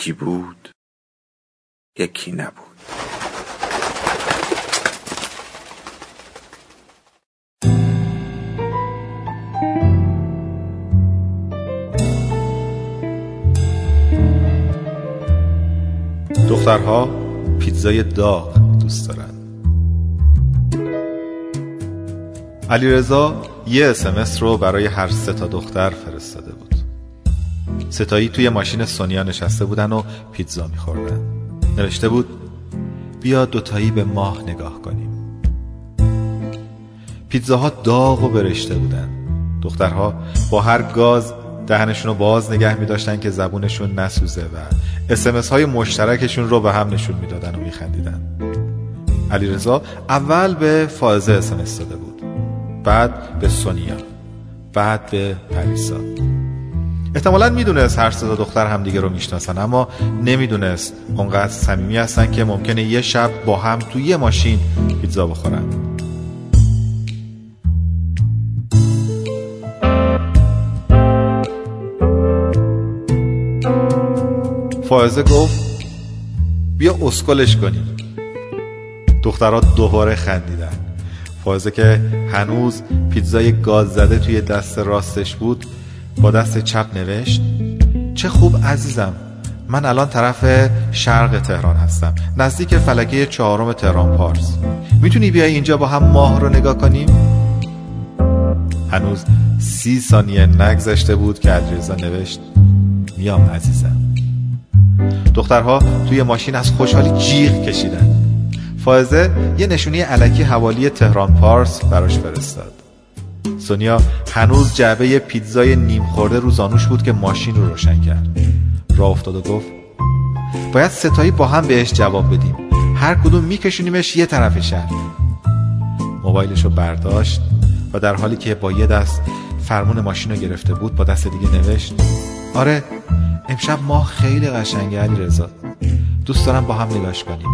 یکی بود یکی نبود. دخترها پیتزای داغ دوست دارن. علیرضا یه اسمس رو برای هر سه تا دختر فرستاده بود. ستایی توی ماشین سونیا نشسته بودن و پیتزا میخوردن. نوشته بود بیا دوتایی به ماه نگاه کنیم. پیتزاها داغ و برشته بودن. دخترها با هر گاز دهنشون رو باز نگه می داشتن که زبونشون نسوزه و اسمس های مشترکشون رو به هم نشون می‌دادن و میخندیدن. علیرضا اول به فائزه اسمس داده بود بعد به سونیا بعد به پریسا. احتمالا می‌دونست هر سه دختر همدیگه رو می‌شناسن اما نمی‌دونست اونقدر صمیمی هستن که ممکنه یه شب با هم توی یه ماشین پیتزا بخورن. فائزه گفت بیا اسکلش کنیم. دخترها دوباره خندیدن. فائزه که هنوز پیتزای گاز زده توی دست راستش بود با دست چپ نوشت چه خوب عزیزم من الان طرف شرق تهران هستم نزدیک فلکه چهارم تهران پارس. می‌تونی بیای اینجا با هم ماه رو نگاه کنیم؟ هنوز سی ثانیه نگذشته بود که علیرضا نوشت میام عزیزم. دخترها توی ماشین از خوشحالی جیغ کشیدن. فائزه یه نشونی علکی حوالی تهران پارس براش فرستاد. سونیا هنوز جعبه پیتزای نیم خورده رو زانوش بود که ماشین رو روشن کرد. راه افتاد و گفت باید ستایی با هم بهش جواب بدیم. هر کدوم میکشونیمش یه طرف شهر. موبایلش رو برداشت و در حالی که با یه دست فرمون ماشین رو گرفته بود با دست دیگه نوشت آره امشب ما خیلی قشنگه علی رضا. دوست دارم با هم نگاش کنیم.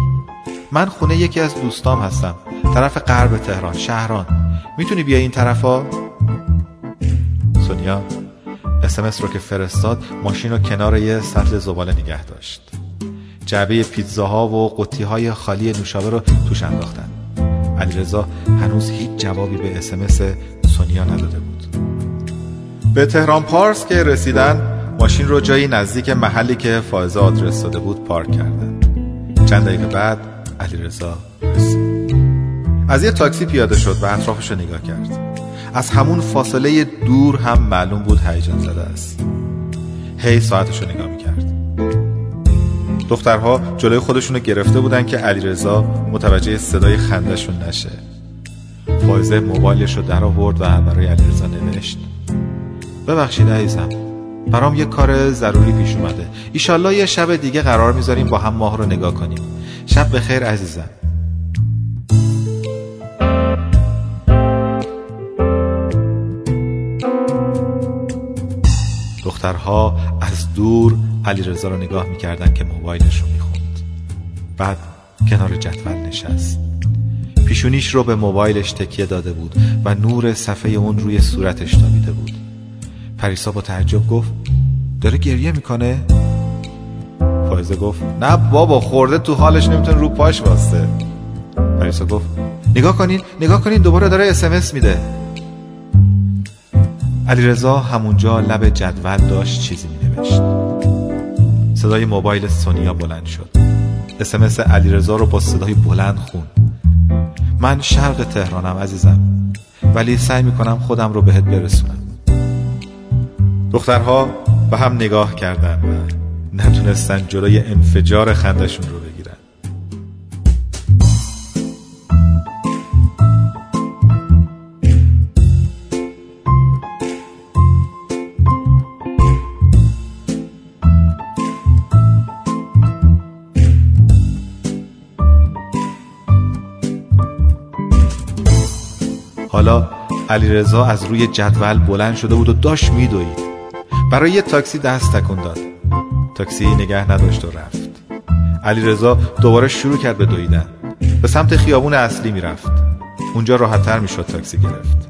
من خونه یکی از دوستام هستم طرف غرب تهران شهران. می‌تونی بیای این طرفا؟ سونیا اسمس رو که فرستاد ماشین رو کنار یه سطل زباله نگه داشت. جعبه پیتزاها و قطی های خالی نوشابه رو توش انداختن. علیرضا هنوز هیچ جوابی به اسمس سونیا نداده بود. به تهران پارس که رسیدن ماشین رو جایی نزدیک محلی که فائزه آدرس داده بود پارک کردن. چند دقیقه بعد علیرضا رسید. از یه تاکسی پیاده شد و اطرافش رو نگاه کرد. از همون فاصله دور هم معلوم بود هیجان زده است. هی ساعتش رو نگاه می‌کرد. دخترها جلوی خودشون گرفته بودن که علیرضا متوجه صدای خندشون نشه. فایزه موبایلش رو در آورد و برای علیرضا نوشت. ببخشید عزیزم برام یه کار ضروری پیش اومده. ایشالله یه شب دیگه قرار می‌ذاریم با هم ماه رو نگاه کنیم. شب بخیر عزیزم. دخترها از دور علیرضا رو نگاه می‌کردن که موبایلش رو می‌خوند. بعد کنار جدول نشست. پیشونیش رو به موبایلش تکیه داده بود و نور صفحه اون روی صورتش تابیده بود. پریسا با تعجب گفت داره گریه می‌کنه؟ فایزه گفت نه بابا خورده تو حالش نمی‌تونه رو پاش واسته پریسا گفت نگاه کنین نگاه کنین دوباره داره اسمس میده. علیرضا همونجا لب جدول داشت چیزی می نوشت صدای موبایل سونیا بلند شد. اسمس علیرضا رو با صدای بلند خون. من شرق تهرانم عزیزم ولی سعی می‌کنم خودم رو بهت برسونم. دخترها به هم نگاه کردن و نتونستن جلوی انفجار خندشون رو حالا علیرضا از روی جدول بلند شده بود و داشت میدوید. برای یه تاکسی دست تکون داد. تاکسی نگه نداشت و رفت. علیرضا دوباره شروع کرد به دویدن. به سمت خیابون اصلی می‌رفت. اونجا راحتتر می‌شد تاکسی گرفت.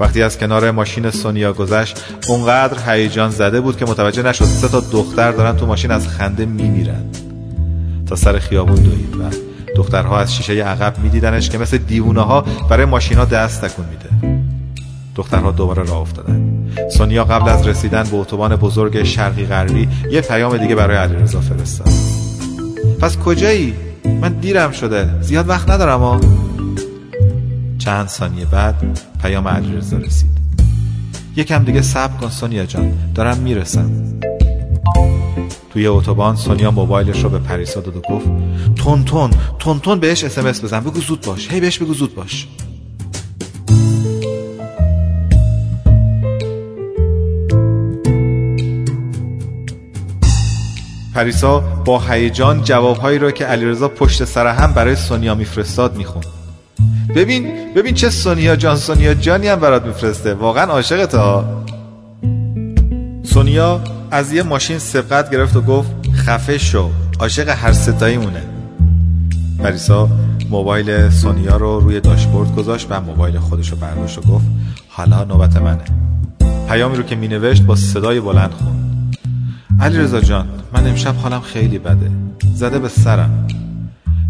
وقتی از کنار ماشین سونیا گذشت اونقدر هیجان زده بود که متوجه نشد سه تا دختر دارن تو ماشین از خنده میمیرن. تا سر خیابون دوید. و دخترها از شیشه عقب میدیدنش که مثل دیوونه ها برای ماشین ها دست تکون میده. دخترها دوباره راه افتادن. سونیا قبل از رسیدن به اتوبان بزرگ شرقی غربی یه پیام دیگه برای علیرضا فرستاد. پس کجایی؟ من دیرم شده. زیاد وقت ندارم ها چند ثانیه بعد پیام علیرضا رسید. یکم دیگه صبر کن سونیا جان. دارم می‌رسم. توی اتوبان سونیا موبایلش رو به پریسا داد و گفت تون تون تون تون بهش اسمس بزن بگو زود باش هی بهش بگو زود باش. پریسا با هیجان جوابهایی را که علیرضا پشت سر هم برای سونیا میفرستاد می‌خوند. ببین ببین چه سونیا جان سونیا جانی هم برات میفرسته واقعا عاشق ها. سونیا از یه ماشین سبقت گرفت و گفت خفه شو عاشق هر ستایی مونه پریسا موبایل سونیا رو روی داشبورد گذاشت و موبایل خودش رو برداشت و گفت حالا نوبت منه. پیامی رو که مینوشت با صدای بلند خوند. علی رزا جان من امشب حالم خیلی بده. زده به سرم.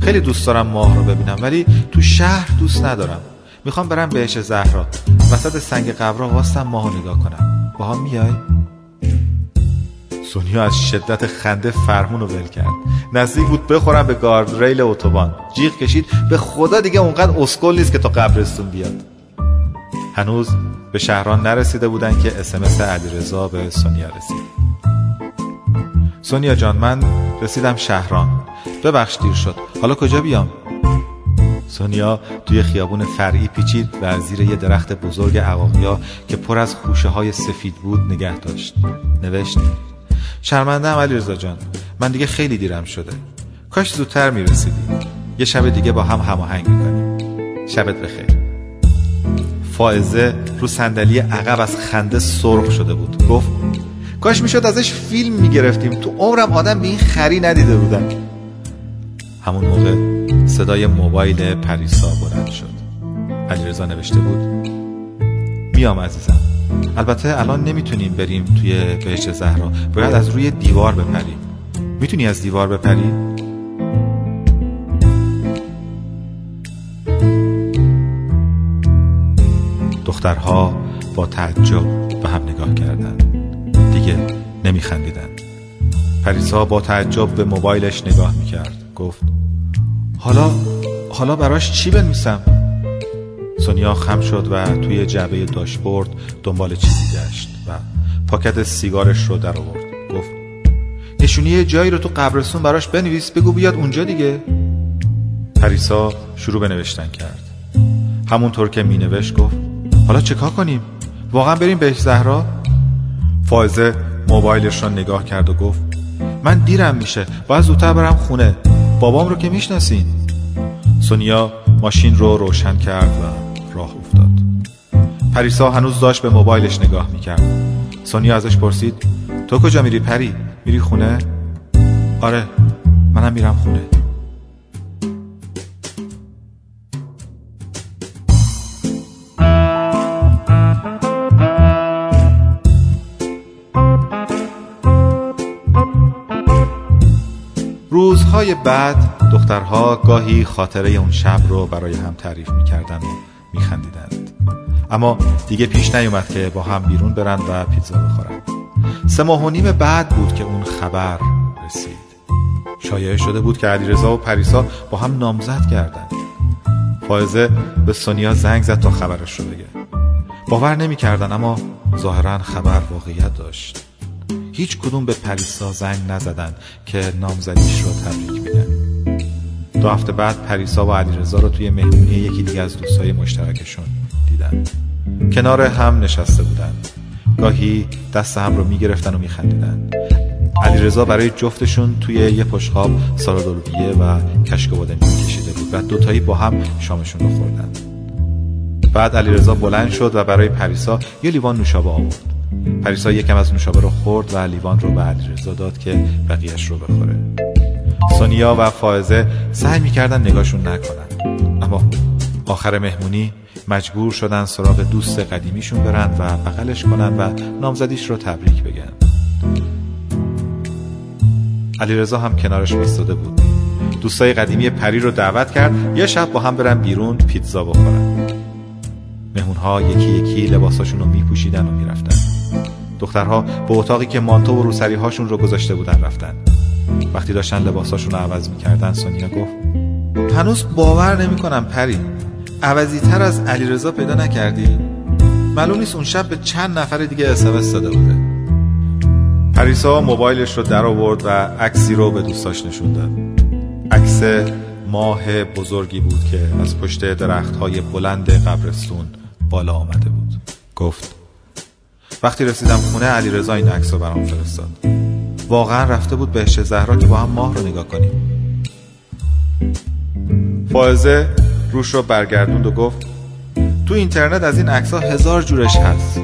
خیلی دوست دارم ماه رو ببینم ولی تو شهر دوست ندارم. می‌خوام برم بهش زهرا. وسط سنگ قبرا واستم ماه نگاه کنم. با هم میای؟ سونیا از شدت خنده فرمون رو ول کرد. نزدیک بود بخورم به گارد ریل اتوبان. جیغ کشید. به خدا دیگه اونقدر اسکل نیست که تا قبرستون بیاد. هنوز به شهران نرسیده بودن که اسمس علیرضا به سونیا رسید. سونیا جان من رسیدم شهران. ببخش دیر شد. حالا کجا بیام؟ سونیا توی خیابون فرعی پیچید و زیر یه درخت بزرگ عقاقیا که پر از خوشه های سفید بود نگه داشت. نوشت شرمنده علی رزا جان. من دیگه خیلی دیرم شده. کاش زودتر می‌رسیدی. یه شب دیگه با هم هماهنگ می‌کنیم. شبت بخیر. فائزه رو صندلی عقب از خنده سرخ شده بود. گفت کاش می‌شد ازش فیلم می‌گرفتیم. تو عمرم آدم به این خری ندیده بودم. همون موقع صدای موبایل پریسا بلند شد. علیرضا نوشته بود میام عزیزم. البته الان نمی‌تونیم بریم توی بهشت زهرا. باید از روی دیوار بپریم. می‌تونی از دیوار بپری؟ دخترها با تعجب به هم نگاه کردند دیگه نمیخندیدن. پریسا با تعجب به موبایلش نگاه می‌کرد. گفت حالا حالا براش چی بنویسم؟ سونیا خم شد و توی جعبه داشبورد دنبال چیزی گشت و پاکت سیگارش رو در آورد. گفت نشونی جایی رو تو قبرستون براش بنویس بگو بیاد اونجا دیگه. پریسا شروع به نوشتن کرد. همونطور که مینوشت گفت حالا چکار کنیم؟ واقعا بریم بهش زهرا؟ فائزه موبایلش را نگاه کرد و گفت من دیرم میشه باید زودتر برم خونه. بابام رو که می‌شناسین. سونیا ماشین رو روشن کرد و راه افتاد پریسا هنوز داشت به موبایلش نگاه می‌کرد سونیا ازش پرسید تو کجا میری پری؟ میری خونه؟ آره منم میرم خونه روزهای بعد دخترها گاهی خاطره اون شب رو برای هم تعریف می‌کردن میخندیدند. اما دیگه پیش نیومد که با هم بیرون برن و پیتزا بخورن سه ماه و نیم بعد بود که اون خبر رسید. شایعه شده بود که علیرضا و پریسا با هم نامزد کردند. فائزه به سونیا زنگ زد تا خبرش رو بگه. باور نمی‌کردن اما ظاهرا خبر واقعیت داشت. هیچ کدوم به پریسا زنگ نزدن که نامزدیش رو تبریک میگن دو هفته بعد پریسا و علیرضا رو توی مهمونی یکی دیگه از دوستای مشترکشون دیدن. کنار هم نشسته بودن. گاهی دست هم رو می‌گرفتن و میخندیدن. علیرضا برای جفتشون توی یه پشخاب سالادولویه و کشک بادمی کشیده بود و دوتایی با هم شامشون رو خوردن. بعد علیرضا بلند شد و برای پریسا یه لیوان نوشابه آورد. پریسا یکم از نوشابه رو خورد و لیوان رو به علیرضا داد که بقیهش رو بخوره. سونیا و فائزه سعی می‌کردن نگاهشون نکنن. اما آخر مهمونی مجبور شدن سراغ دوست قدیمیشون برن و بغلش کنن و نامزدیش رو تبریک بگن. علیرضا هم کنارش وایستاده بود. دوستای قدیمی پری رو دعوت کرد یه شب با هم برن بیرون پیتزا بخورن. مهمونها یکی یکی لباساشون رو میپوشیدن و می‌رفتن. دخترها به اتاقی که مانتو و روسری هاشون رو گذاشته بودن رفتن. وقتی داشتن لباساشون رو عوض می‌کردن سونیا گفت هنوز باور نمی‌کنم پری عوضی تر از علیرضا پیدا نکردی؟ معلوم نیست اون شب به چند نفر دیگه اسمس داده بوده. پریسا موبایلش رو در آورد و عکسی رو به دوستاش نشون داد. عکس ماه بزرگی بود که از پشت درخت های بلند قبرستون بالا آمده بود. گفت وقتی رسیدم خونه علی رضا این عکس رو برام فرستاد. واقعا رفته بود بهش زهرا که با هم ماه رو نگاه کنیم. فائزه روش رو برگردوند و گفت تو اینترنت از این عکس هزار جورش هست.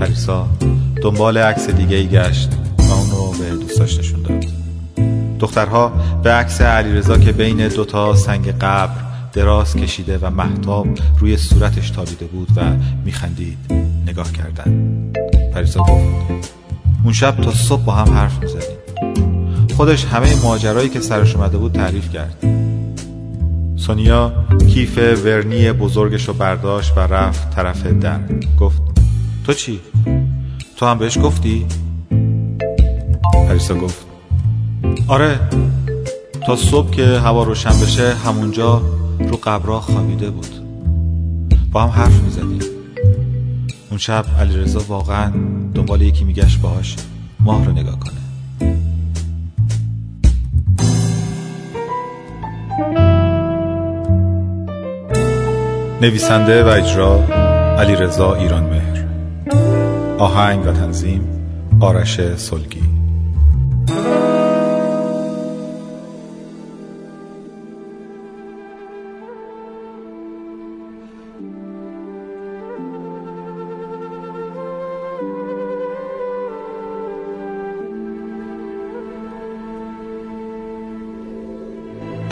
پریسا دنبال عکس دیگه ای گشت و اون رو به دوستاش نشون داد. دخترها به عکس علیرضا که بین دوتا سنگ قبر دراز کشیده و محتاب روی صورتش تابیده بود و میخندید نگاه کردن پریسا گفت اون شب تا صبح با هم حرف می‌زدیم. خودش همه ماجرایی که سرش اومده بود تعریف کرد. سونیا کیف ورنی بزرگش رو برداشت و رفت طرف در گفت تو چی؟ تو هم بهش گفتی؟ پریسا گفت آره تا صبح که هوا روشن بشه همونجا رو قبرا خوابیده بود. با هم حرف می‌زدیم. اون شب علیرضا واقعا دنبال یکی میگشت باهاش ماه رو نگاه کنه. نویسنده و اجرا علیرضا ایران مهر آهنگ و تنظیم آرش سلگی.